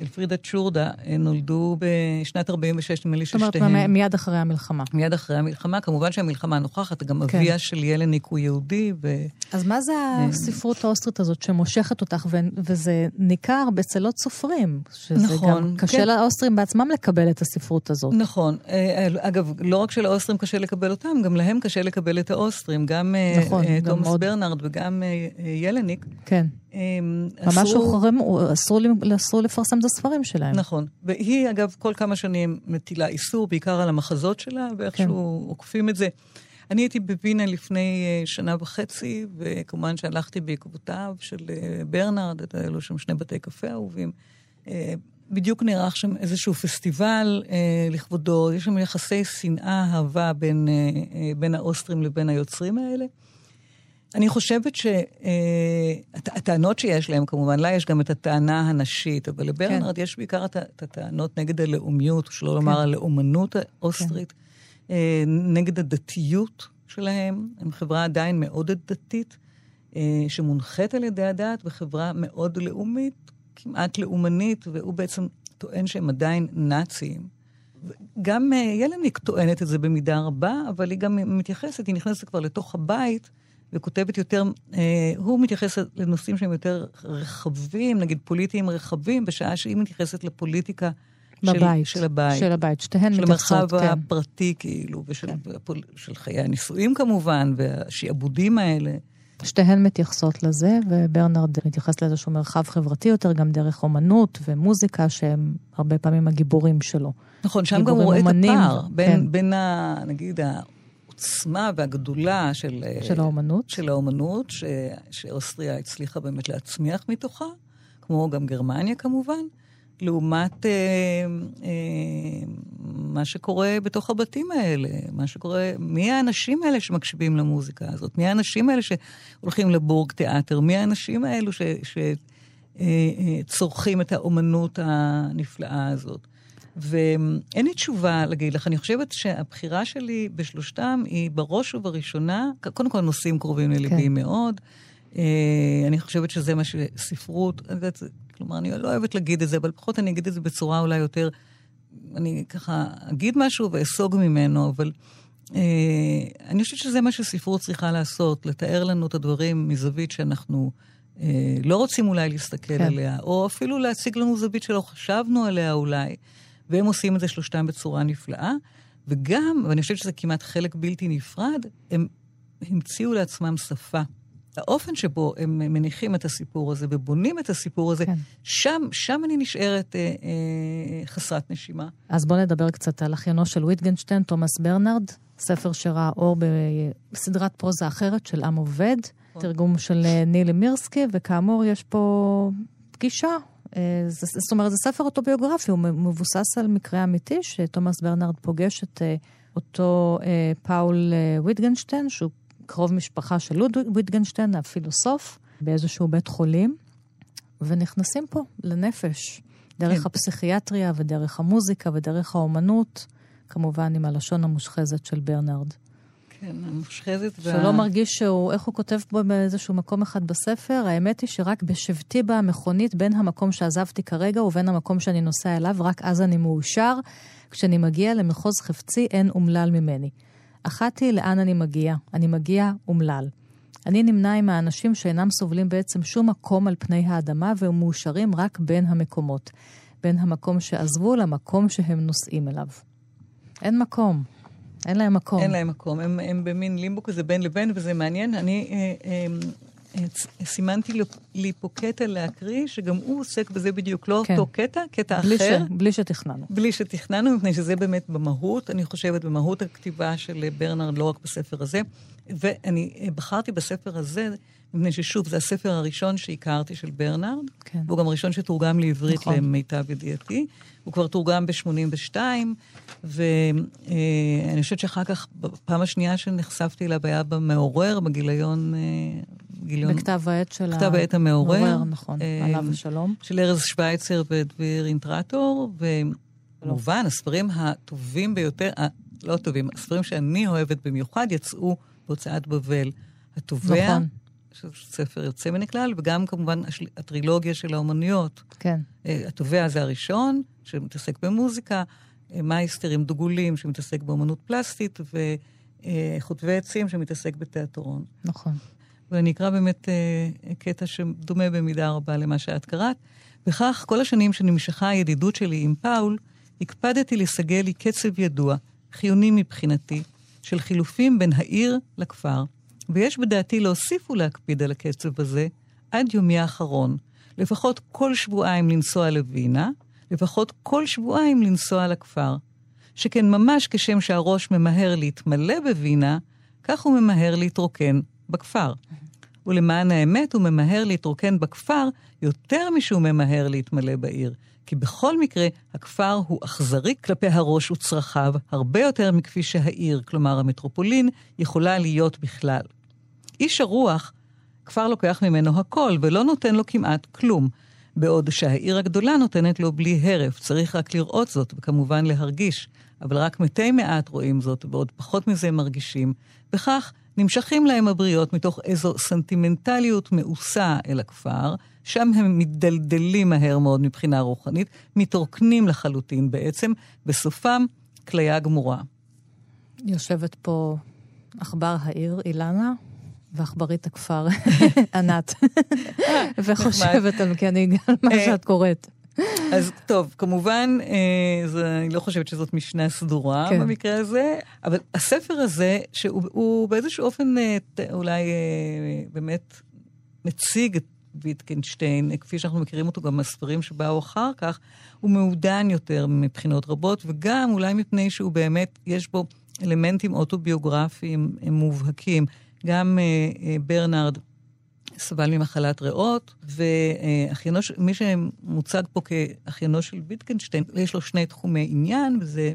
ואלפרידה צ'ורדה אה, נולדו בשנת 46, נדמה לי זאת אומרת, ששתיהן... מיד אחרי המלחמה. מיד אחרי המלחמה. כמובן שהמלחמה נוכחת, גם כן. אביה של ילניק הוא יהודי, ו... אז מה זה הספרות האוסטרית הזאת שמושכת אותך, ו- וזה ניכר בצלות סופרים, שזה נכון, גם קשה כן. לאוסטרים בעצמם לקבל את הספרות הזאת. נכון. אה, אגב, לא רק שלאוסטרים קשה לקבל אותם, גם להם קשה לקבל את האוסטרים. גם אה, נכון, אה, תומאס. ברנרד וגם אה, אה, ילניק. כן. אה, ממש אסור, לי- אסור לפרסם את הספרים שלהם. נכון. והיא, אגב, כל כמה שנים מטילה איסור, בעיקר על המחזות שלה, ואיכשהו כן. עוקפים את זה. אני הייתי בווינה לפני אה, שנה וחצי, וכמובן שהלכתי בעקבותיו של אה, ברנרד, היו לו שם שני בתי קפה אהובים. אה, בדיוק נערך שם איזשהו פסטיבל אה, לכבודו, יש שם יחסי שנאה, אהבה בין, אה, בין האוסטרים לבין היוצרים האלה. אני חושבת שהטענות שיש להם, כמובן, לה יש גם את הטענה הנשית, אבל לברנרד כן. יש בעיקר את, הטענות נגד הלאומיות, שלא לומר כן. הלאומנות האוסטרית, כן. נגד הדתיות שלהם. הם חברה עדיין מאוד דתית, אה, שמונחית על ידי הדת, וחברה מאוד לאומית, כמעט לאומנית, והוא בעצם טוען שהם עדיין נאצים. גם אה, ילניק טוענת את זה במידה רבה, אבל היא גם מתייחסת, היא נכנסת כבר לתוך הבית וכותבת יותר, אה, הוא מתייחס לנושאים שהם יותר רחבים, נגיד פוליטיים רחבים, בשעה שהיא מתייחסת לפוליטיקה בבית. של, של הבית. של הבית, שתיהן של מתייחסות, המרחב כן. הפרטי, כאילו, ושל כן. והפול- של חיי הנישואים כמובן, והשעבודים האלה. שתיהן מתייחסות לזה, וברנרד מתייחס לאיזשהו מרחב חברתי יותר, גם דרך אומנות ומוזיקה, שהם הרבה פעמים הגיבורים שלו. נכון, שם גם הוא רואה את הפער בין, כן. בין ה, נגיד, העוצמה והגדולה של, אה, של האומנות. של האומנות, ש, שאוסטריה הצליחה באמת להצמיח מתוכה, כמו גם גרמניה כמובן, לעומת אה, אה, מה שקורה בתוך הבתים האלה, מה שקורה, מי האנשים האלה שמקשיבים למוזיקה הזאת? מי האנשים האלה שהולכים לבורג תיאטר? מי האנשים האלו ש... ש אה, אה, צורכים את האומנות הנפלאה הזאת. ואין לי תשובה להגיד לך, אני חושבת שהבחירה שלי בשלושתם היא בראש ובראשונה, קודם כל נושאים קרובים לליבי כן. מאוד. אה, אני חושבת שזה מה שספרות, כלומר, אני לא אוהבת להגיד את זה, אבל לפחות אני אגיד את זה בצורה אולי יותר, אני ככה אגיד משהו ואסוג ממנו, אבל אה, אני חושבת שזה מה שספרות צריכה לעשות, לתאר לנו את הדברים מזווית שאנחנו אה, לא רוצים אולי להסתכל כן. עליה, או אפילו להציג לנו זווית שלא חשבנו עליה אולי, והם עושים את זה שלושתם בצורה נפלאה. וגם, ואני חושבת שזה כמעט חלק בלתי נפרד, הם המציאו לעצמם שפה. האופן שבו הם מניחים את הסיפור הזה ובונים את הסיפור הזה, כן. שם, שם אני נשארת אה, אה, חסרת נשימה. אז בואו נדבר קצת על אחיינו של ויטגנשטיין, תומאס ברנרד, ספר שראה אור בסדרת פרוזה אחרת של עם עובד, נכון. תרגום של אה, נילי מירסקי, וכאמור יש פה פגישה. אה, זאת אומרת, זה ספר אוטוביוגרפי, הוא מבוסס על מקרה אמיתי, שתומאס ברנרד פוגש את אה, אותו פאול ויטגנשטיין, שהוא קרוב משפחה של לוד ויטגנשטיין, הפילוסוף, באיזשהו בית חולים, ונכנסים פה לנפש, דרך כן. הפסיכיאטריה ודרך המוזיקה ודרך האומנות, כמובן עם הלשון המושחזת של ברנרד. כן, המושחזת. וה... שלא מרגיש שהוא, איך הוא כותב פה באיזשהו מקום אחד בספר, האמת היא שרק בשבתי במכונית בין המקום שעזבתי כרגע ובין המקום שאני נוסע אליו, רק אז אני מאושר. כשאני מגיע למחוז חפצי אין אומלל ממני. אחת היא לאן אני מגיע. אני מגיע אומלל. אני נמנה עם האנשים שאינם סובלים בעצם שום מקום על פני האדמה והם מאושרים רק בין המקומות. בין המקום שעזבו למקום שהם נוסעים אליו. אין מקום. אין להם מקום. אין להם מקום. הם, הם במין לימבו כזה בין לבין, וזה מעניין. אני אה, אה, אה, סימנתי לי פה קטע להקריא, שגם הוא עוסק בזה בדיוק. לא כן. אותו קטע, קטע בלי אחר. ש, בלי שתכננו. בלי שתכננו, מפני שזה באמת במהות, אני חושבת, במהות הכתיבה של ברנרד, לא רק בספר הזה. ואני אה, בחרתי בספר הזה, מפני ששוב, זה הספר הראשון שהכרתי של ברנרד, כן. והוא גם הראשון שתורגם לעברית נכון. למיטב ידיעתי. הוא כבר תורגם ב-82, ואני חושבת שאחר כך, בפעם השנייה שנחשפתי אליו היה במעורר, בגיליון... אה, גיליון... בכתב העת של כתב העת המעורר. מעורר, נכון, אה, עליו השלום. של ארז שווייצר ודביר אינטרטור, וכמובן, הספרים הטובים ביותר, לא הטובים, הספרים שאני אוהבת במיוחד, יצאו בהוצאת בבל. התובע, נכון. ספר יוצא מן הכלל, וגם כמובן הטרילוגיה של האומנויות. כן. אה, התובע זה הראשון, שמתעסק במוזיקה, אה, מייסטר עם דוגולים, שמתעסק באומנות פלסטית, וחוטבי עצים, שמתעסק בתיאטרון. נכון. ואני אקרא באמת אה, קטע שדומה במידה רבה למה שאת קראת. וכך, כל השנים שנמשכה הידידות שלי עם פאול, הקפדתי לסגל לי קצב ידוע, חיוני מבחינתי, של חילופים בין העיר לכפר. ויש בדעתי להוסיף ולהקפיד על הקצב הזה עד יומי האחרון, לפחות כל שבועיים לנסוע לווינה, לפחות כל שבועיים לנסוע לכפר. שכן ממש כשם שהראש ממהר להתמלא בווינה, כך הוא ממהר להתרוקן בכפר. ולמען האמת, הוא ממהר להתרוקן בכפר יותר משהוא ממהר להתמלא בעיר. כי בכל מקרה, הכפר הוא אכזרי כלפי הראש וצרכיו, הרבה יותר מכפי שהעיר, כלומר המטרופולין, יכולה להיות בכלל. איש הרוח, כפר לוקח ממנו הכל ולא נותן לו כמעט כלום, בעוד שהעיר הגדולה נותנת לו בלי הרף, צריך רק לראות זאת וכמובן להרגיש, אבל רק מתי מעט רואים זאת, ועוד פחות מזה מרגישים, וכך נמשכים להם הבריות מתוך איזו סנטימנטליות מאוסה אל הכפר, שם הם מתדלדלים מהר מאוד מבחינה רוחנית, מתרוקנים לחלוטין בעצם, בסופם כליה גמורה. יושבת פה עכבר העיר, אילנה, ועכברית הכפר, ענת, וחושבת על כן, על מה אה, שאת קוראת. אז טוב, כמובן, אה, זה, אני לא חושבת שזאת משנה סדורה כן. במקרה הזה, אבל הספר הזה, שהוא באיזשהו אופן אה, אולי אה, באמת מציג את ויטקנשטיין, כפי שאנחנו מכירים אותו גם מהספרים שבאו אחר כך, הוא מעודן יותר מבחינות רבות, וגם אולי מפני שהוא באמת, יש בו אלמנטים אוטוביוגרפיים מובהקים. גם אה, אה, ברנרד סבל ממחלת ריאות, ואחיינו, מי שמוצג פה כאחיינו של ויטקנשטיין, יש לו שני תחומי עניין, וזה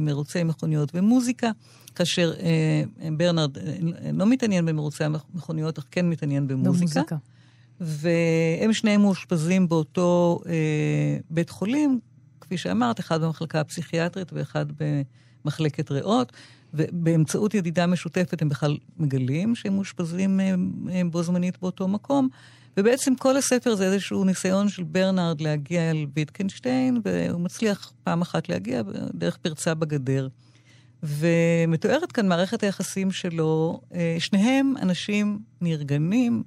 מרוצי מכוניות ומוזיקה, כאשר אה, ברנרד אה, לא מתעניין במרוצי המכוניות, אך כן מתעניין במוזיקה. במוזיקה. והם שניהם מאושפזים באותו אה, בית חולים, כפי שאמרת, אחד במחלקה הפסיכיאטרית ואחד במחלקת ריאות, ובאמצעות ידידה משותפת הם בכלל מגלים שהם מאושפזים אה, אה, בו זמנית באותו מקום. ובעצם כל הספר זה איזשהו ניסיון של ברנרד להגיע אל ויטקנשטיין, והוא מצליח פעם אחת להגיע דרך פרצה בגדר. ומתוארת כאן מערכת היחסים שלו, אה, שניהם אנשים נרגנים,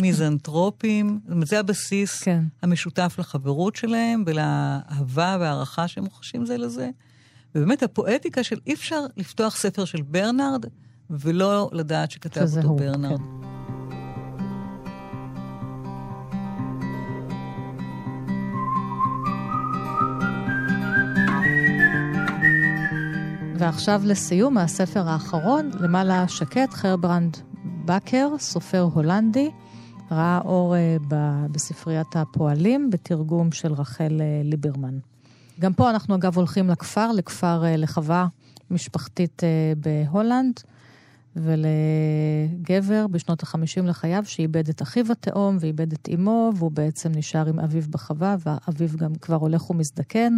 מיזנטרופים, זאת אומרת, זה הבסיס כן. המשותף לחברות שלהם ולאהבה והערכה שהם רוכשים זה לזה. ובאמת הפואטיקה של אי אפשר לפתוח ספר של ברנרד ולא לדעת שכתב אותו הוא, ברנרד. כן. ועכשיו לסיום, מהספר האחרון, למעלה שקט, חרברנד בקר, סופר הולנדי, ראה אור אה, ב- בספריית הפועלים, בתרגום של רחל אה, ליברמן. גם פה אנחנו אגב הולכים לכפר, לכפר, אה, לחווה משפחתית אה, בהולנד, ולגבר בשנות החמישים לחייו, שאיבד את אחיו התאום ואיבד את אמו, והוא בעצם נשאר עם אביו בחווה, ואביו גם כבר הולך ומזדקן,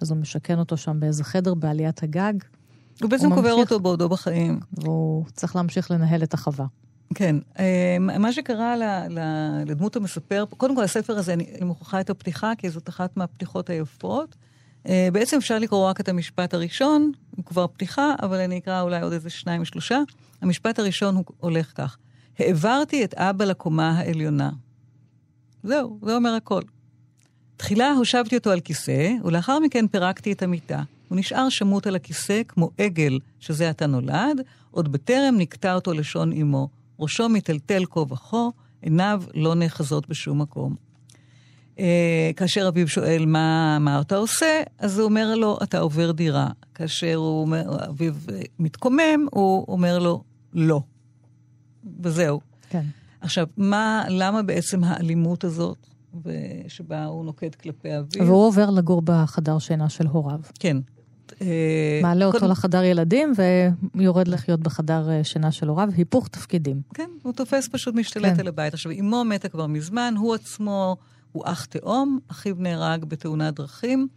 אז הוא משכן אותו שם באיזה חדר בעליית הגג, הוא בעצם הוא קובר ממשיך. אותו בעודו בחיים. והוא צריך להמשיך לנהל את החווה. כן. אה, מה שקרה לדמות המספר, קודם כל הספר הזה, אני מוכרחה את הפתיחה, כי זאת אחת מהפתיחות היפות. אה, בעצם אפשר לקרוא רק את המשפט הראשון, הוא כבר פתיחה, אבל אני אקרא אולי עוד איזה שניים או שלושה. המשפט הראשון הוא הולך כך: העברתי את אבא לקומה העליונה. זהו, זה אומר הכל. תחילה הושבתי אותו על כיסא, ולאחר מכן פירקתי את המיטה. הוא נשאר שמוט על הכיסא כמו עגל שזה עתה נולד, עוד בטרם נקטע אותו לשון אמו. ראשו מיטלטל כה וכה, עיניו לא נאחזות בשום מקום. אה, כאשר אביו שואל מה, מה אתה עושה, אז הוא אומר לו, אתה עובר דירה. כאשר הוא, אביו אה, מתקומם, הוא אומר לו, לא. וזהו. כן. עכשיו, מה, למה בעצם האלימות הזאת, שבה הוא נוקט כלפי אביו? והוא עובר לגור בחדר שינה של הוריו. כן. אה, מעלה אותו קודם- לחדר ילדים ויורד לחיות בחדר שינה של הוריו, היפוך תפקידים. כן, הוא תופס פשוט משתלט כן. על הבית. עכשיו, אמו מתה כבר מזמן, הוא עצמו הוא אח תאום, אחיו נהרג בתאונת דרכים,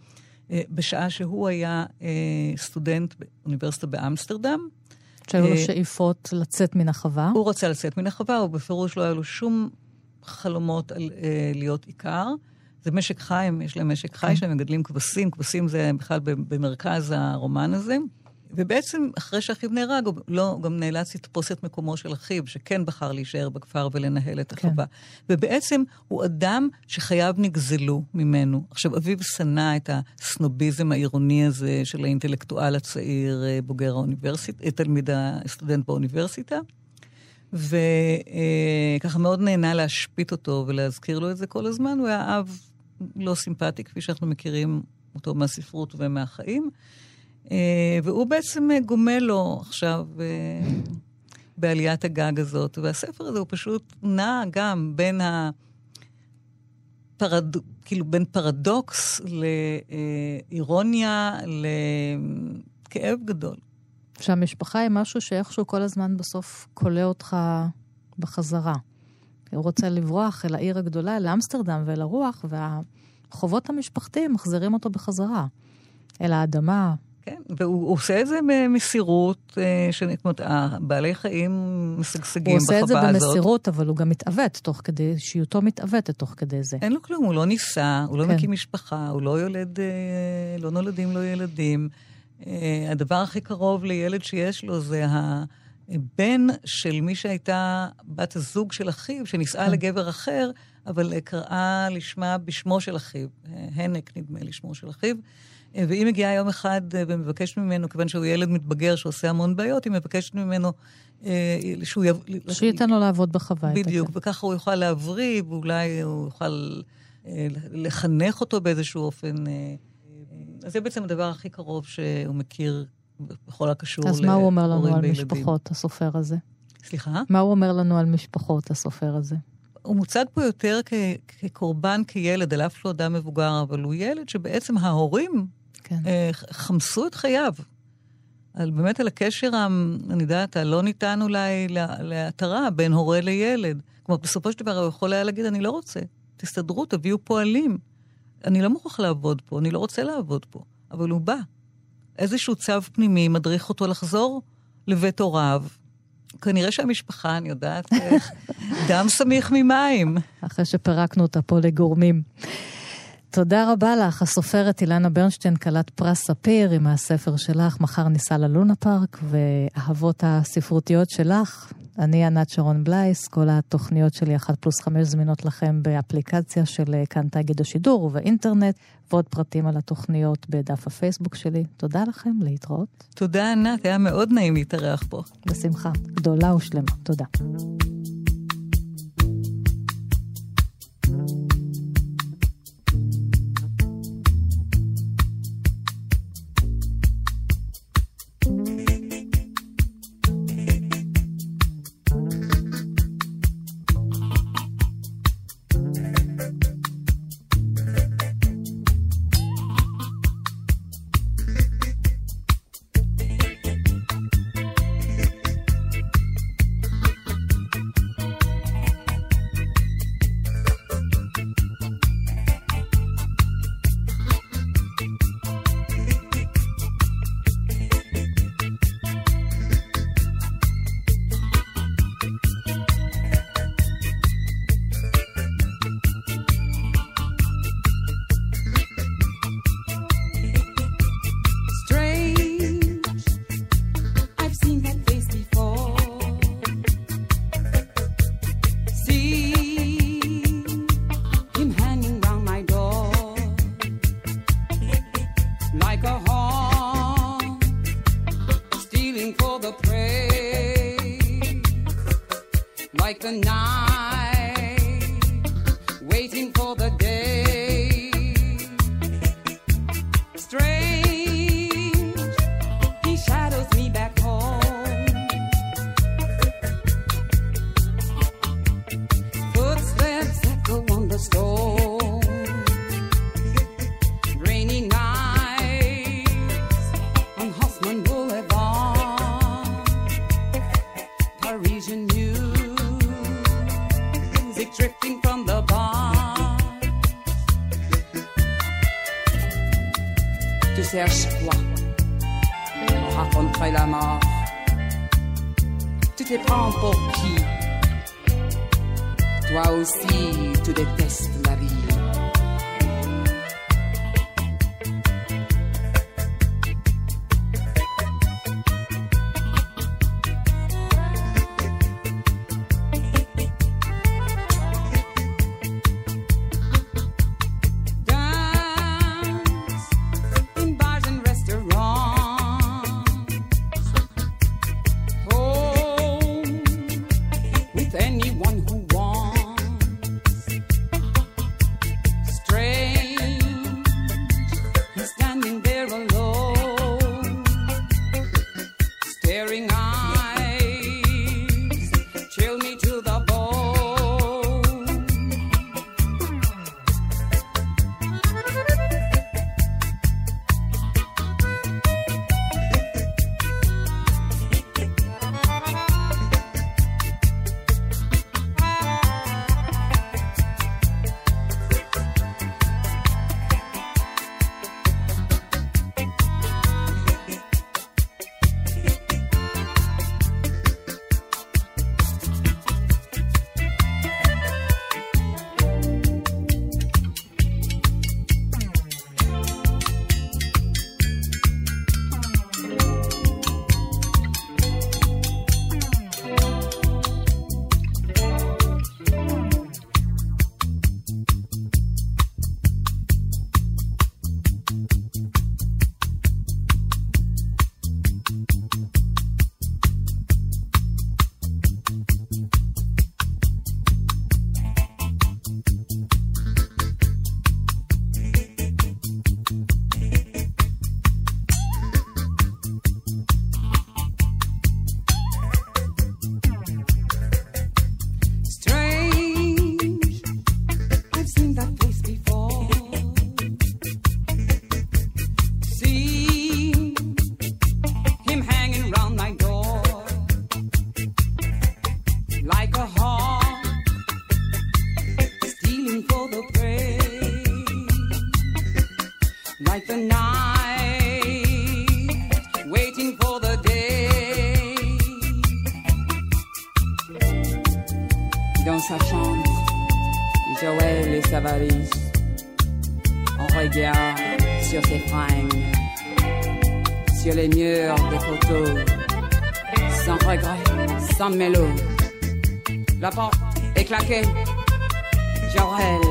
אה, בשעה שהוא היה אה, סטודנט באוניברסיטה באמסטרדם. שהיו לו אה, שאיפות לצאת מן החווה. הוא רצה לצאת מן החווה, הוא בפירוש לא היה לו שום חלומות על להיות עיקר. זה משק חי, יש להם משק חי, שהם מגדלים כבשים, כבשים זה בכלל במרכז הרומן הזה. ובעצם, אחרי שאחיו נהרג, הוא לא, גם נאלץ לתפוס את מקומו של אחיו, שכן בחר להישאר בכפר ולנהל את כן. החווה. ובעצם, הוא אדם שחייו נגזלו ממנו. עכשיו, אביו שנא את הסנוביזם העירוני הזה של האינטלקטואל הצעיר, אה, בוגר האוניברסיטה, תלמיד הסטודנט באוניברסיטה. וככה מאוד נהנה להשפיט אותו ולהזכיר לו את זה כל הזמן. הוא היה אב לא סימפטי, כפי שאנחנו מכירים אותו מהספרות ומהחיים. אה, והוא בעצם אה, גומל לו עכשיו אה, בעליית הגג הזאת. והספר הזה הוא פשוט נע גם בין ה... פרד... כאילו בין פרדוקס לאירוניה, לכאב גדול. שהמשפחה היא משהו שאיכשהו כל הזמן בסוף כולא אותך בחזרה. הוא רוצה לברוח אל העיר הגדולה, אל אמסטרדם ואל הרוח, והחובות המשפחתיים מחזירים אותו בחזרה. אל האדמה. כן, והוא עושה את זה במסירות, זאת אומרת, הבעלי חיים משגשגים הוא עושה את זה בחווה הזאת. במסירות, אבל הוא גם מתעוות תוך כדי, אישיותו מתעוותת תוך כדי זה. אין לו כלום, הוא לא נישא, הוא לא כן. מקים משפחה, הוא לא יולד, אה, לא נולדים לו ילדים. אה, הדבר הכי קרוב לילד שיש לו זה הבן של מי שהייתה בת הזוג של אחיו, שנישאה כן. לגבר אחר, אבל אה, קראה לשמה בשמו של אחיו. אה, הנק, נדמה לי, שמו של אחיו. אה, והיא מגיעה יום אחד אה, ומבקשת ממנו, כיוון שהוא ילד מתבגר שעושה המון בעיות, היא מבקשת ממנו אה, שהוא יב... שייתן לו לעבוד בחווה. בדיוק. וככה הוא יוכל להבריא, ואולי הוא יוכל לחנך אותו באיזשהו אופן. אז זה בעצם הדבר הכי קרוב שהוא מכיר בכל הקשור אז מה הוא אומר לנו להורים על וילדים. משפחות, הסופר הזה? סליחה? מה הוא אומר לנו על משפחות, הסופר הזה? הוא מוצג פה יותר כ- כקורבן, כילד, על אף לא אדם מבוגר, אבל הוא ילד שבעצם ההורים כן. אה, ח- חמסו את חייו. על, באמת על הקשר, אני יודעת, הלא ניתן אולי לה- להתרה בין הורה לילד. כלומר, בסופו של דבר הוא יכול היה להגיד, אני לא רוצה, תסתדרו, תביאו פועלים. אני לא מוכרח לעבוד פה, אני לא רוצה לעבוד פה. אבל הוא בא. איזשהו צו פנימי מדריך אותו לחזור לבית הוריו. כנראה שהמשפחה, אני יודעת, דם סמיך ממים. אחרי שפירקנו אותה פה לגורמים. תודה רבה לך, הסופרת אילנה ברנשטיין, כלת פרס ספיר, עם הספר שלך, מחר ניסע ללונה פארק, ואהבות הספרותיות שלך. אני ענת שרון בלייס, כל התוכניות שלי, אחת פלוס חמש זמינות לכם באפליקציה של כאן תאגיד השידור ובאינטרנט, ועוד פרטים על התוכניות בדף הפייסבוק שלי. תודה לכם, להתראות. תודה, ענת, היה מאוד נעים להתארח פה. בשמחה, גדולה ושלמה. תודה. déteste Sam Mello. La porte est claquée. Jorel